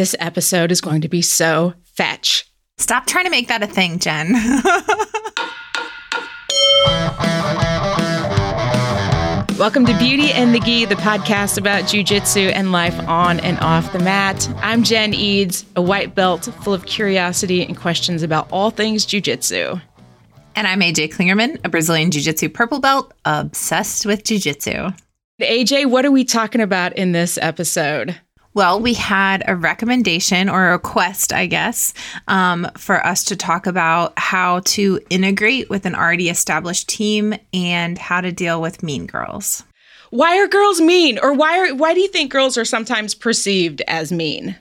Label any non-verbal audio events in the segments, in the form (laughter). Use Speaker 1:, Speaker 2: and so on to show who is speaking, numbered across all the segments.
Speaker 1: This episode is going to be so fetch.
Speaker 2: Stop trying to make that a thing, Jen. (laughs)
Speaker 1: Welcome to Beauty and the Gi, the podcast about jujitsu and life on and off the mat. I'm Jen Eads, a white belt full of curiosity and questions about all things jujitsu.
Speaker 2: and I'm AJ Klingerman, a Brazilian Jiu Jitsu purple belt, obsessed with Jiu Jitsu.
Speaker 1: AJ, what are we talking about in this episode?
Speaker 2: Well, we had a recommendation or a request, I guess, um, for us to talk about how to integrate with an already established team and how to deal with mean girls.
Speaker 1: Why are girls mean? Or why are why do you think girls are sometimes perceived as mean?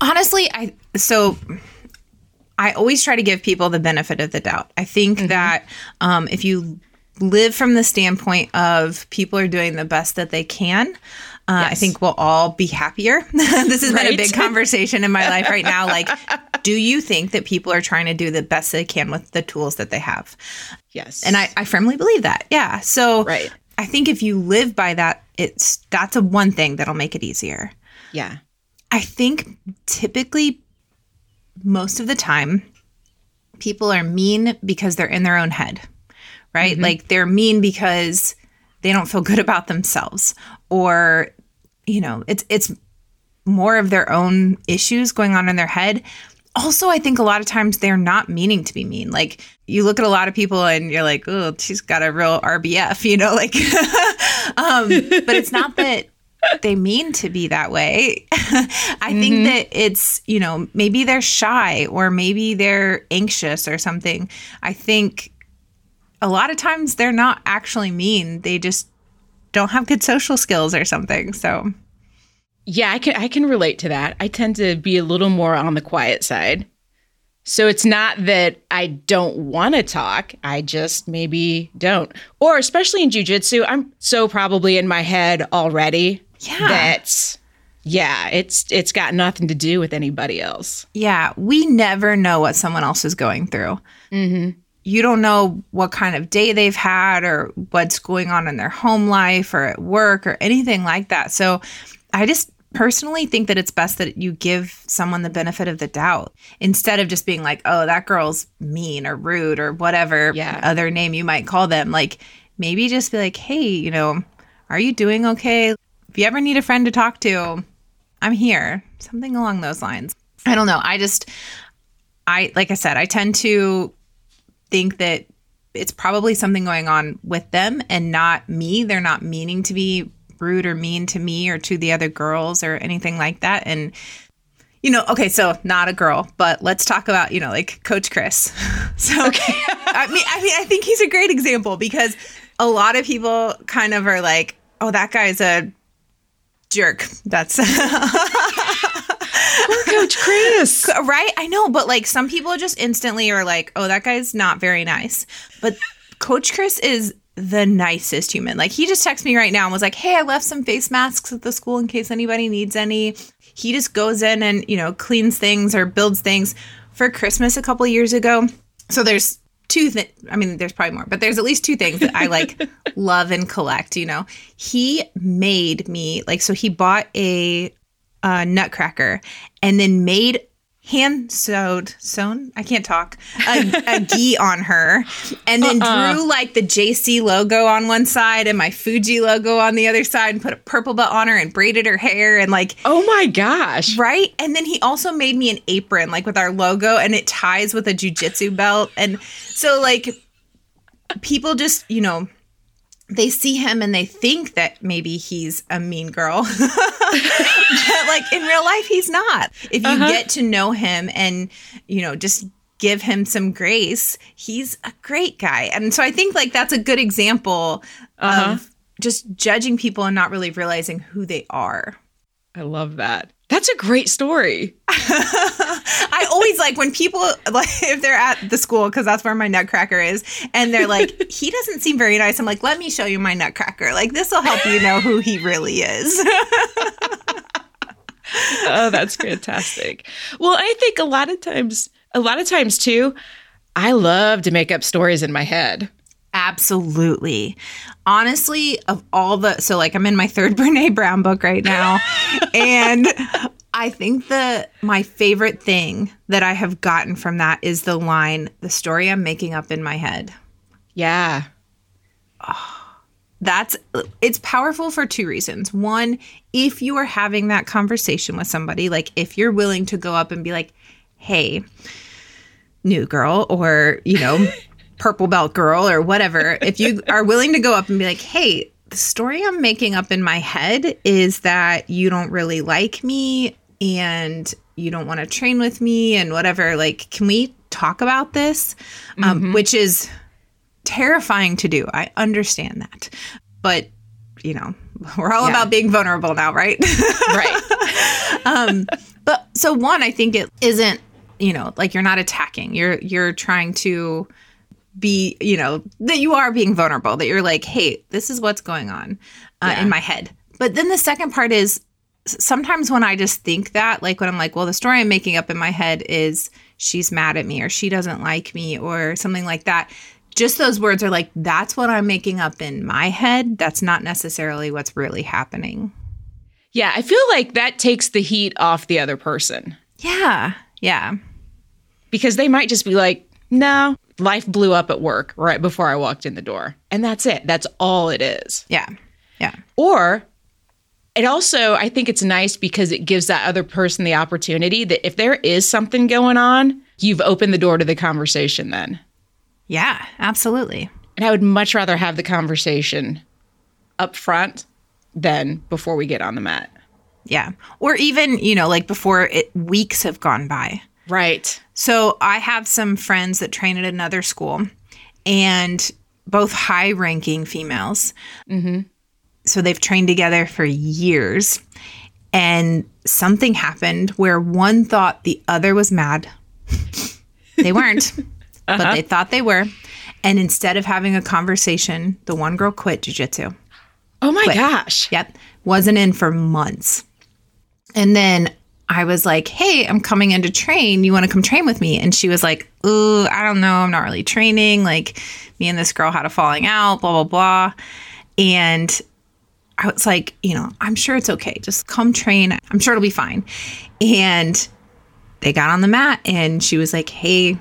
Speaker 2: Honestly, I so I always try to give people the benefit of the doubt. I think that um, if you live from the standpoint of people are doing the best that they can, uh, I think we'll all be happier. (laughs) this has been a big (laughs) conversation in my life right now. Like, do you think that people are trying to do the best they can with the tools that they have?
Speaker 1: Yes.
Speaker 2: And I, I firmly believe that. Yeah. So
Speaker 1: Right.
Speaker 2: I think if you live by that, it's that's a one thing that'll make it easier.
Speaker 1: Yeah.
Speaker 2: I think typically, most of the time, people are mean because they're in their own head, right? Like they're mean because they don't feel good about themselves, or you know, it's it's more of their own issues going on in their head. Also, I think a lot of times they're not meaning to be mean. Like you look at a lot of people and you're like, oh, she's got a real RBF, (laughs) you know, like, (laughs) um, but it's not that they mean to be that way. (laughs) I think that it's, you know, maybe they're shy or maybe they're anxious or something. I think a lot of times they're not actually mean. They just don't have good social skills or something. So,
Speaker 1: Yeah, I can I can relate to that. I tend to be a little more on the quiet side. So it's not that I don't want to talk, I just maybe don't. Or especially in jujitsu, I'm so probably in my head already
Speaker 2: Yeah.
Speaker 1: that yeah, it's it's got nothing to do with anybody else.
Speaker 2: yeah, we never know what someone else is going through. Mm-hmm. You don't know what kind of day they've had or what's going on in their home life or at work or anything like that. So I just personally think that it's best that you give someone the benefit of the doubt instead of just being like, oh, that girl's mean or rude or whatever
Speaker 1: Yeah.
Speaker 2: other name you might call them. Like maybe just be like, hey, you know, are you doing okay? If you ever need a friend to talk to, I'm here. Something along those lines. I don't know. I just, I, like I said, I tend to think that it's probably something going on with them and not me. They're not meaning to be rude or mean to me or to the other girls or anything like that. And, you know, okay, so not a girl, but let's talk about, you know, like Coach Chris. (laughs) So, I mean, I mean, I think he's a great example because a lot of people kind of are like, oh, that guy's a jerk. That's (laughs)
Speaker 1: Poor Coach Chris. (laughs)
Speaker 2: right. I know, but like some people just instantly are like, oh, that guy's not very nice. But Coach Chris is the nicest human. Like he just texted me right now and was like, hey, I left some face masks at the school in case anybody needs any. He just goes in and, you know, cleans things or builds things for Christmas a couple years ago. So there's two things. I mean, there's probably more, but there's at least two things that I like (laughs) love and collect, you know. He made me like so he bought a uh, nutcracker and then made hand sewed sewn? I can't talk. A, a (laughs) gi on her and then drew like the jc logo on one side and my fuji logo on the other side and put a purple belt on her and braided her hair and like
Speaker 1: Oh my gosh.
Speaker 2: right? And then he also made me an apron like with our logo and it ties with a jujitsu belt. And so like people just you know they see him and they think that maybe he's a mean girl. (laughs) but like in real life he's not. If you uh-huh. get to know him and you know just give him some grace, he's a great guy. And so I think like that's a good example uh-huh. of just judging people and not really realizing who they are.
Speaker 1: I love that. That's a great story. (laughs)
Speaker 2: I always like when people like (laughs) if they're at the school because that's where my nutcracker is, and they're like, (laughs) he doesn't seem very nice. I'm like, let me show you my nutcracker. Like this will help you know who he really is.
Speaker 1: oh, that's fantastic. Well, I think a lot of times, a lot of times too, I love to make up stories in my head.
Speaker 2: Absolutely. Honestly, of all the so like I'm in my third (laughs) Brene Brown book right now, and I think the my favorite thing that I have gotten from that is the line, the story I'm making up in my head.
Speaker 1: Yeah. (sighs)
Speaker 2: That's it's powerful for two reasons. One, if you are having that conversation with somebody, like if you're willing to go up and be like, "Hey, new girl," or you know, purple belt girl, or whatever, if you are willing to go up and be like, "Hey, the story I'm making up in my head is that you don't really like me and you don't want to train with me and whatever. Like, can we talk about this?" Um, which is terrifying to do. I understand that. But, you know, (laughs) we're all
Speaker 1: Yeah.
Speaker 2: about being vulnerable now, right? (laughs)
Speaker 1: Right.
Speaker 2: but so one, I think it isn't, you know, like you're not attacking. You're you're trying to be, you know, that you are being vulnerable, that you're like, "Hey, this is what's going on uh,
Speaker 1: Yeah.
Speaker 2: in my head." But then the second part is sometimes when I just think that, like when I'm like, well, the story I'm making up in my head is she's mad at me or she doesn't like me or something like that. Just those words are like, that's what I'm making up in my head. That's not necessarily what's really happening.
Speaker 1: yeah. I feel like that takes the heat off the other person
Speaker 2: Yeah. Yeah.
Speaker 1: because they might just be like, no, life blew up at work right before I walked in the door. And that's it. That's all it is.
Speaker 2: Yeah. Yeah.
Speaker 1: Or it also, I think it's nice because it gives that other person the opportunity that if there is something going on, you've opened the door to the conversation then.
Speaker 2: Yeah. Absolutely.
Speaker 1: And I would much rather have the conversation up front than before we get on the mat.
Speaker 2: Yeah. Or even, you know, like before it weeks have gone by.
Speaker 1: Right.
Speaker 2: So I have some friends that train at another school and both high ranking females. Mm-hmm. So they've trained together for years. And something happened where one thought the other was mad. (laughs) they weren't, but they thought they were. And instead of having a conversation, the one girl quit jujitsu.
Speaker 1: Oh my gosh.
Speaker 2: Yep. Wasn't in for months. And then I was like, hey, I'm coming in to train. You want to come train with me? And she was like, ooh, I don't know. I'm not really training. Like, me and this girl had a falling out, blah, blah, blah. And I was like, you know, I'm sure it's okay. Just come train. I'm sure it'll be fine. And they got on the mat and she was like, hey,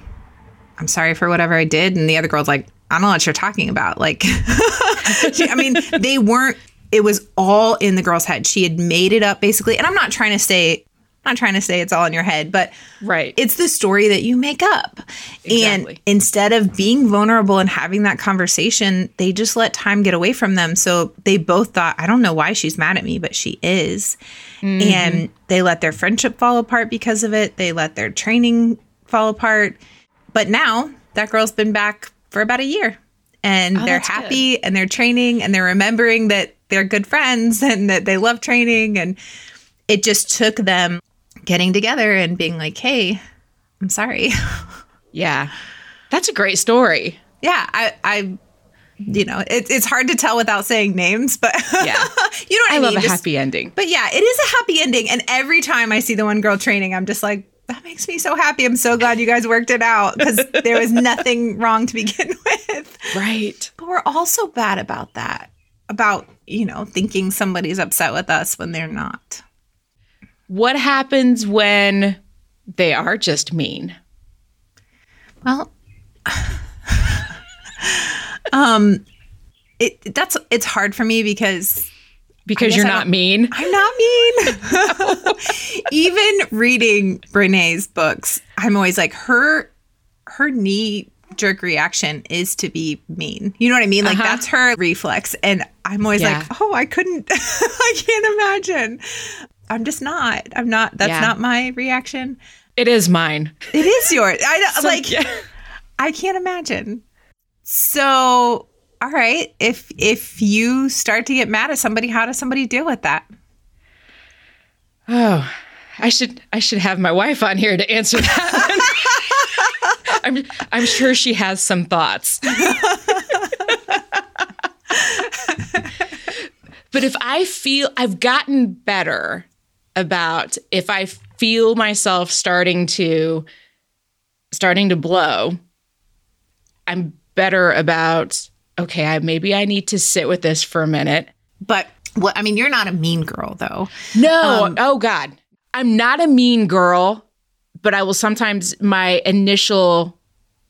Speaker 2: I'm sorry for whatever I did. And the other girl's like, I don't know what you're talking about. Like, (laughs) she- I mean, they weren't, it was all in the girl's head. She had made it up basically. And I'm not trying to say, not trying to say it's all in your head, but
Speaker 1: Right.
Speaker 2: it's the story that you make up.
Speaker 1: Exactly.
Speaker 2: And instead of being vulnerable and having that conversation, they just let time get away from them. So they both thought, I don't know why she's mad at me, but she is. Mm-hmm. And they let their friendship fall apart because of it. They let their training fall apart. But now that girl's been back for about a year and oh, they're
Speaker 1: that's
Speaker 2: happy and they're training and they're remembering that they're good friends (laughs) and that they love training. And it just took them getting together and being like, hey, I'm sorry. (laughs)
Speaker 1: yeah. That's a great story.
Speaker 2: yeah, I, I, you know, it, it's hard to tell without saying names, but (laughs)
Speaker 1: Yeah.
Speaker 2: you know what I,
Speaker 1: I love
Speaker 2: mean?
Speaker 1: a
Speaker 2: Just-
Speaker 1: happy ending.
Speaker 2: But yeah, it is a happy ending. And every time I see the one girl training, I'm just like, that makes me so happy. I'm so glad you guys worked it out because (laughs) there was nothing wrong to begin with.
Speaker 1: Right.
Speaker 2: But we're also bad about that, about, you know, thinking somebody's upset with us when they're not.
Speaker 1: What happens when they are just mean?
Speaker 2: Well, (laughs) um, it that's it's hard for me because
Speaker 1: Because you're not mean.
Speaker 2: I'm not mean. (laughs) Even reading Brene's books, I'm always like her her knee jerk reaction is to be mean. You know what I mean? Like
Speaker 1: Uh-huh.
Speaker 2: that's her reflex. And I'm always
Speaker 1: Yeah.
Speaker 2: like, oh, I couldn't (laughs) I can't imagine. I'm just not. I'm not that's
Speaker 1: Yeah.
Speaker 2: not my reaction.
Speaker 1: It is mine.
Speaker 2: It is yours. I don't (laughs)
Speaker 1: So-
Speaker 2: like
Speaker 1: yeah.
Speaker 2: I can't imagine. So, all right, if if you start to get mad at somebody, how does somebody deal with that?
Speaker 1: Oh, I should I should have my wife on here to answer that. (laughs) I'm I'm sure she has some thoughts. (laughs) but if I feel I've gotten better about if I feel myself starting to starting to blow, I'm better about okay, I maybe I need to sit with this for a minute.
Speaker 2: But what I mean, you're not a mean girl though.
Speaker 1: No, um, oh God. I'm not a mean girl, but I will sometimes my initial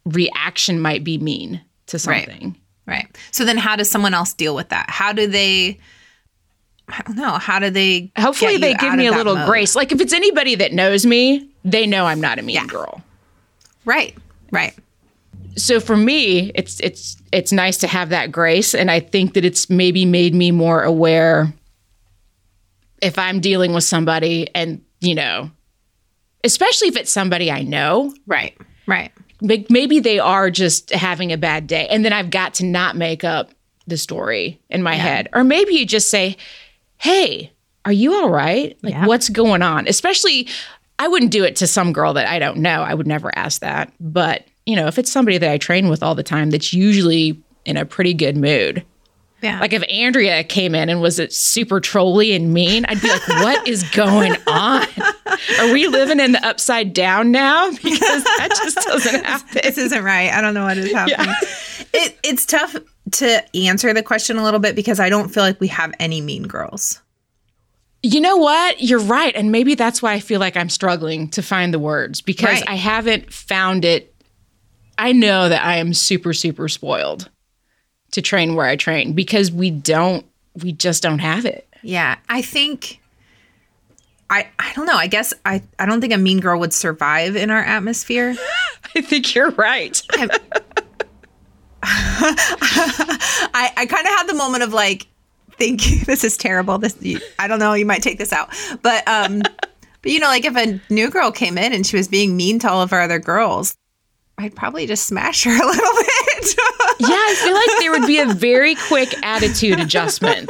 Speaker 1: reaction might be mean to
Speaker 2: Right.
Speaker 1: something.
Speaker 2: Right. So then how does someone else deal with that? How do they I don't know. How do they
Speaker 1: Hopefully they give me a little
Speaker 2: mode?
Speaker 1: grace. Like if it's anybody that knows me, they know I'm not a mean
Speaker 2: Yeah.
Speaker 1: girl.
Speaker 2: Right. Right.
Speaker 1: so for me it's it's it's nice to have that grace and i think that it's maybe made me more aware if i'm dealing with somebody and you know especially if it's somebody i know
Speaker 2: Right. Right.
Speaker 1: maybe they are just having a bad day and then i've got to not make up the story in my head or maybe you just say hey are you all right? Like
Speaker 2: Yeah.
Speaker 1: what's going on? Especially i wouldn't do it to some girl that i don't know. I would never ask that. But you know if it's somebody that i train with all the time that's usually in a pretty good mood.
Speaker 2: Yeah.
Speaker 1: like if andrea came in and was super trolly and mean i'd be like what is going on? Are we living in the upside down now? (laughs) Because that just doesn't (laughs) happen.
Speaker 2: this isn't right. I don't know what is happening. It it's tough to answer the question a little bit because I don't feel like we have any mean girls.
Speaker 1: You know what? You're right. And maybe that's why I feel like I'm struggling to find the words because
Speaker 2: Right.
Speaker 1: I haven't found it. I know that I am super, super spoiled to train where I train because we don't, we just don't have it.
Speaker 2: Yeah, I think I I don't know. I guess I I don't think a mean girl would survive in our atmosphere. (laughs)
Speaker 1: I think you're right.
Speaker 2: I (laughs) I kind of had the moment of like thinking (laughs) this is terrible. This I don't know, you might take this out. But um (laughs) but you know like if a new girl came in and she was being mean to all of our other girls, I'd probably just smash her a little bit.
Speaker 1: Yeah, I feel like there would be a very quick attitude adjustment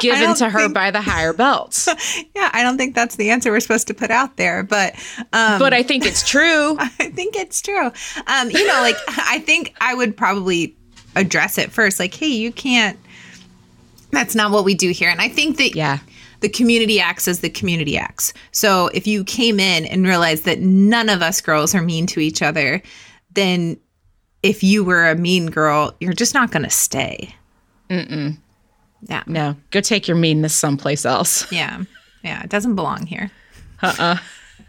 Speaker 1: given to her
Speaker 2: think-
Speaker 1: by the higher belts.
Speaker 2: yeah, I don't think that's the answer we're supposed to put out there, but um
Speaker 1: But I think it's true.
Speaker 2: I think it's true. Um, you know, like I think I would probably address it first. Like, hey, you can't. That's not what we do here. And I think that
Speaker 1: Yeah.
Speaker 2: the community acts as the community acts. So if you came in and realized that none of us girls are mean to each other, then if you were a mean girl, you're just not going to stay. Mm-mm. Yeah.
Speaker 1: No, go take your meanness someplace else. (laughs)
Speaker 2: Yeah. Yeah. It doesn't belong here. Uh uh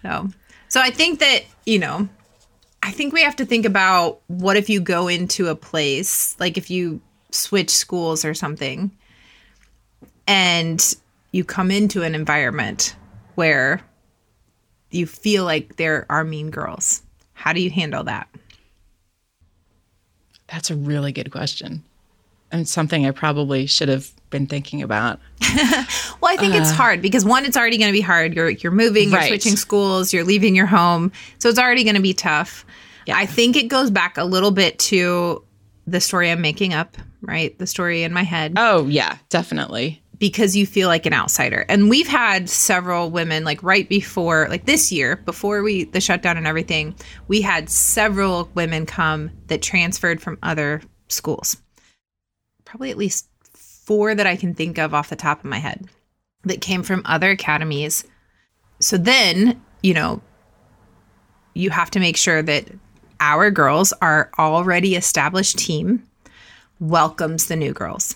Speaker 2: No. So I think that, you know, I think we have to think about what if you go into a place, like if you switch schools or something, and you come into an environment where you feel like there are mean girls. How do you handle that?
Speaker 1: That's a really good question. And something I probably should have been thinking about. (laughs)
Speaker 2: Well, I think it's uh, hard because one, it's already going to be hard. You're you're moving, you're switching schools, you're leaving your home, so it's already going to be tough. Yeah. I think it goes back a little bit to the story I'm making up, right? The story in my head
Speaker 1: Oh, yeah, definitely.
Speaker 2: because you feel like an outsider. And we've had several women like right before like this year, before we the shutdown and everything, we had several women come that transferred from other schools. Probably at least four that I can think of off the top of my head that came from other academies. So then, you know, you have to make sure that our girls, our already established team, welcomes the new girls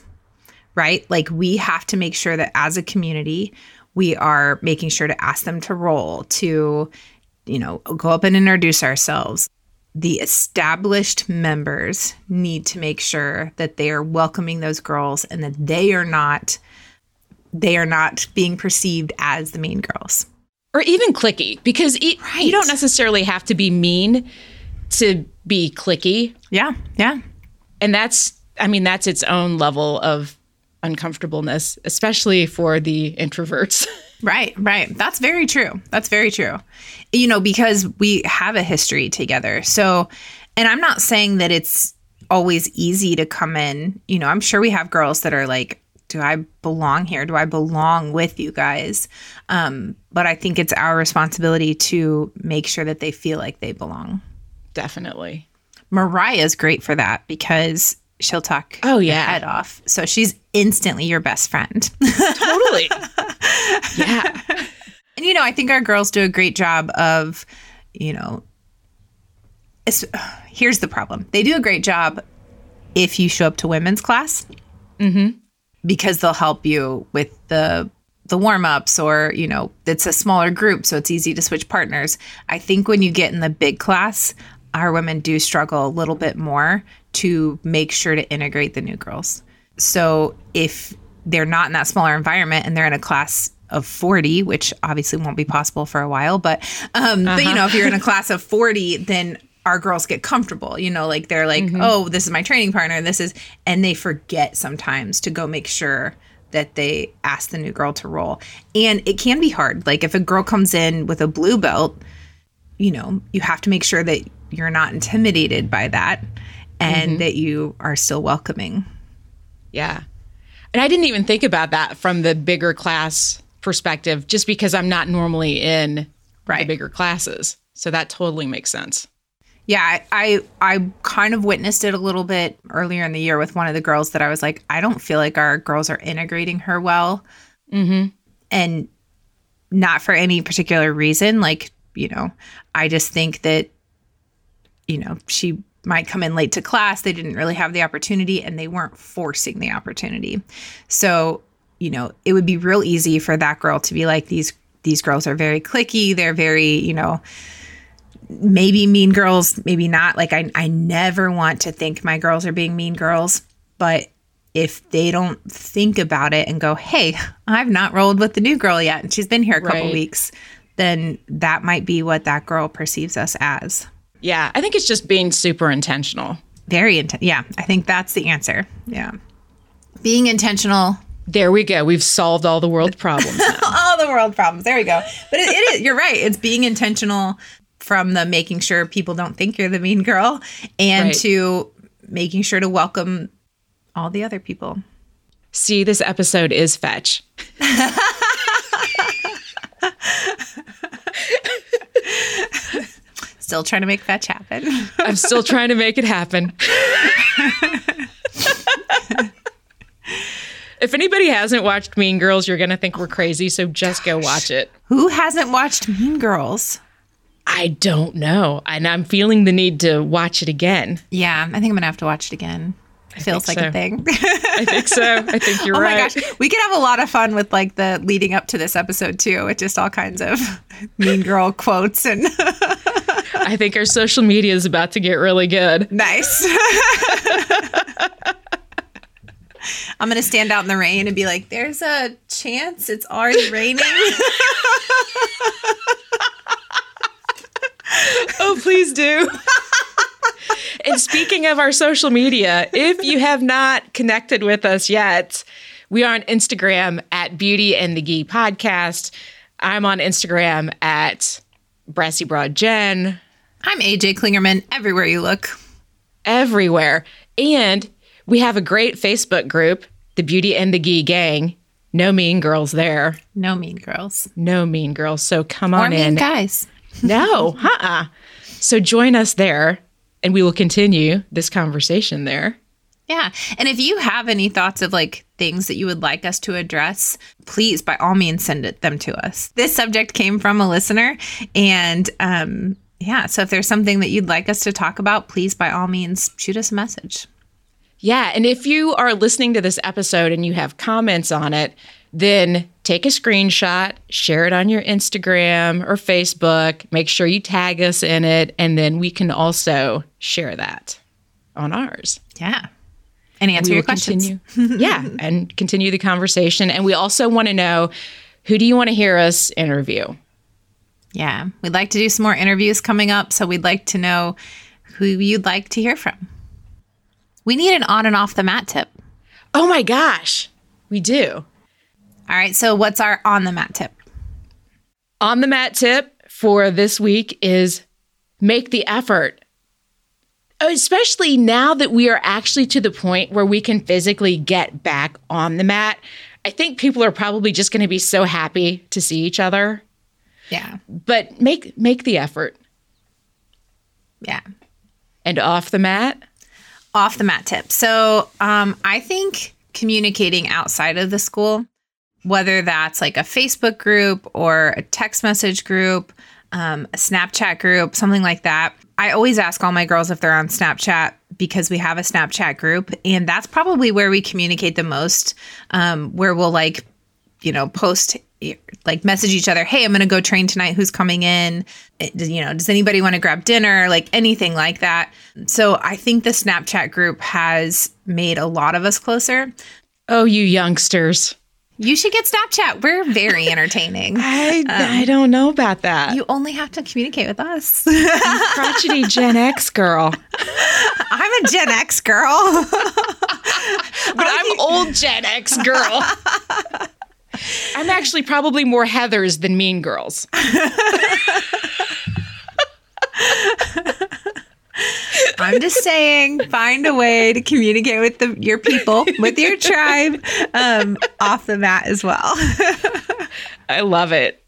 Speaker 2: right? Like we have to make sure that as a community, we are making sure to ask them to roll, to, you know, go up and introduce ourselves. The established members need to make sure that they are welcoming those girls and that they are not they are not being perceived as the mean girls.
Speaker 1: Or even clicky, because e-
Speaker 2: Right.
Speaker 1: you don't necessarily have to be mean to be clicky.
Speaker 2: Yeah, yeah.
Speaker 1: And that's, I mean, that's its own level of uncomfortableness, especially for the introverts. (laughs)
Speaker 2: Right, right. That's very true. That's very true. You know, because we have a history together. So, and I'm not saying that it's always easy to come in. You know, I'm sure we have girls that are like, do I belong here? Do I belong with you guys? Um, but I think it's our responsibility to make sure that they feel like they belong.
Speaker 1: Definitely.
Speaker 2: Mariah's great for that because she'll talk
Speaker 1: Oh,
Speaker 2: your
Speaker 1: yeah.
Speaker 2: head off. So she's instantly your best friend.
Speaker 1: Totally. (laughs) yeah.
Speaker 2: And you know, I think our girls do a great job of, you know, it's, here's the problem. They do a great job if you show up to women's class. Mm-hmm. Because they'll help you with the the warm ups or, you know, it's a smaller group, so it's easy to switch partners. I think when you get in the big class, our women do struggle a little bit more to make sure to integrate the new girls. So if they're not in that smaller environment and they're in a class of 40, which obviously won't be possible for a while, but um, uh-huh. but you know, if you're in a class of 40, then our girls get comfortable, you know, like they're like, mm-hmm. "Oh, this is my training partner, and this is," and they forget sometimes to go make sure that they ask the new girl to roll. And it can be hard. Like if a girl comes in with a blue belt, you know, you have to make sure that you're not intimidated by that and mm-hmm. that you are still welcoming.
Speaker 1: Yeah. And I didn't even think about that from the bigger class perspective, just because I'm not normally in right. the bigger classes. So that totally makes sense.
Speaker 2: Yeah, I, I, I kind of witnessed it a little bit earlier in the year with one of the girls that I was like, I don't feel like our girls are integrating her well,
Speaker 1: mm-hmm.
Speaker 2: and not for any particular reason. Like you know, I just think that you know she might come in late to class. They didn't really have the opportunity, and they weren't forcing the opportunity. So you know, it would be real easy for that girl to be like these these girls are very clicky. They're very you know maybe mean girls, maybe not. Like I I never want to think my girls are being mean girls, but if they don't think about it and go, "Hey, I've not rolled with the new girl yet and she's been here a couple right. weeks." Then that might be what that girl perceives us as.
Speaker 1: Yeah, I think it's just being super intentional.
Speaker 2: Very intentional. Yeah, I think that's the answer. Yeah. Being intentional,
Speaker 1: there we go. We've solved all the world problems. (laughs)
Speaker 2: all the world problems. There we go. But it, it is. You're right. It's being intentional from the making sure people don't think you're the mean girl and right. to making sure to welcome all the other people.
Speaker 1: See, this episode is fetch. (laughs) (laughs)
Speaker 2: still trying to make fetch happen. (laughs)
Speaker 1: I'm still trying to make it happen. if anybody hasn't watched Mean Girls, you're going to think we're crazy, so just go watch it.
Speaker 2: Who hasn't watched Mean Girls?
Speaker 1: I don't know. And I'm feeling the need to watch it again.
Speaker 2: Yeah, I think I'm going to have to watch it again. It feels like so. a thing.
Speaker 1: I think so. I think (laughs) you're
Speaker 2: oh
Speaker 1: right.
Speaker 2: Oh my gosh. We could have a lot of fun with like the leading up to this episode too, with just all kinds of mean girl quotes and (laughs)
Speaker 1: I think our social media is about to get really good.
Speaker 2: Nice. (laughs) I'm going to stand out in the rain and be like, there's a chance it's already raining. (laughs)
Speaker 1: oh, please do. and speaking of our social media, if you have not connected with us yet, we are on Instagram at Beauty and the Gi Podcast. I'm on Instagram at Brassy Broad Jen.
Speaker 2: I'm AJ Klingerman. Everywhere you look,
Speaker 1: everywhere, and we have a great Facebook group, the Beauty and the Gi Gang. No mean girls there.
Speaker 2: No mean girls.
Speaker 1: No mean girls. So come
Speaker 2: or
Speaker 1: on
Speaker 2: mean
Speaker 1: in,
Speaker 2: guys. (laughs)
Speaker 1: no, uh-uh. So join us there and we will continue this conversation there.
Speaker 2: Yeah. And if you have any thoughts of like things that you would like us to address, please by all means send it, them to us. This subject came from a listener and um yeah, so if there's something that you'd like us to talk about, please by all means shoot us a message.
Speaker 1: Yeah, and if you are listening to this episode and you have comments on it, then take a screenshot, share it on your Instagram or Facebook, make sure you tag us in it, and then we can also share that on ours.
Speaker 2: Yeah. And answer your questions. (laughs)
Speaker 1: Yeah, and continue the conversation. And we also want to know who do you want to hear us interview?
Speaker 2: Yeah, we'd like to do some more interviews coming up. So we'd like to know who you'd like to hear from. We need an on and off the mat tip.
Speaker 1: Oh my gosh, we do.
Speaker 2: All right. So, what's our on the mat tip?
Speaker 1: On the mat tip for this week is make the effort. Especially now that we are actually to the point where we can physically get back on the mat. I think people are probably just going to be so happy to see each other.
Speaker 2: Yeah.
Speaker 1: But make make the effort.
Speaker 2: Yeah.
Speaker 1: And off the mat?
Speaker 2: Off the mat tip. So, um, I think communicating outside of the school whether that's like a Facebook group or a text message group, um, a Snapchat group, something like that. I always ask all my girls if they're on Snapchat because we have a Snapchat group, and that's probably where we communicate the most. Um, where we'll like you know, post like message each other, "Hey, I'm going to go train tonight. Who's coming in? It, you know, does anybody want to grab dinner? Like anything like that." So, I think the Snapchat group has made a lot of us closer.
Speaker 1: Oh, you youngsters.
Speaker 2: You should get Snapchat. We're very (laughs) entertaining.
Speaker 1: I, um, I don't know about that.
Speaker 2: You only have to communicate with us.
Speaker 1: crotchety Gen X girl. (laughs)
Speaker 2: I'm a Gen X girl. (laughs)
Speaker 1: but I'm old Gen X girl. I'm actually probably more Heathers than Mean Girls. (laughs)
Speaker 2: I'm just saying, find a way to communicate with the, your people, with your tribe, um, off the mat as well.
Speaker 1: I love it.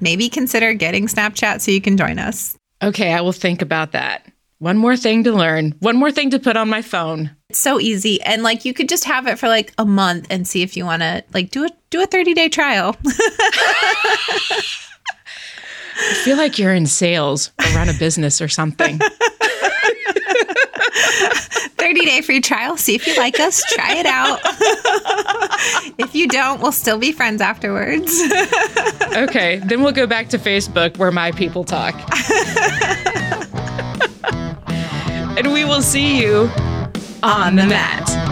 Speaker 2: Maybe consider getting Snapchat so you can join us.
Speaker 1: Okay, I will think about that. One more thing to learn, one more thing to put on my phone.
Speaker 2: It's so easy. And like you could just have it for like a month and see if you want to like do a do a 30-day trial. (laughs)
Speaker 1: I feel like you're in sales or run a business or something.
Speaker 2: 30 day free trial. See if you like us. Try it out. (laughs) if you don't, we'll still be friends afterwards. (laughs)
Speaker 1: okay, then we'll go back to Facebook where my people talk. And we will see you on the mat.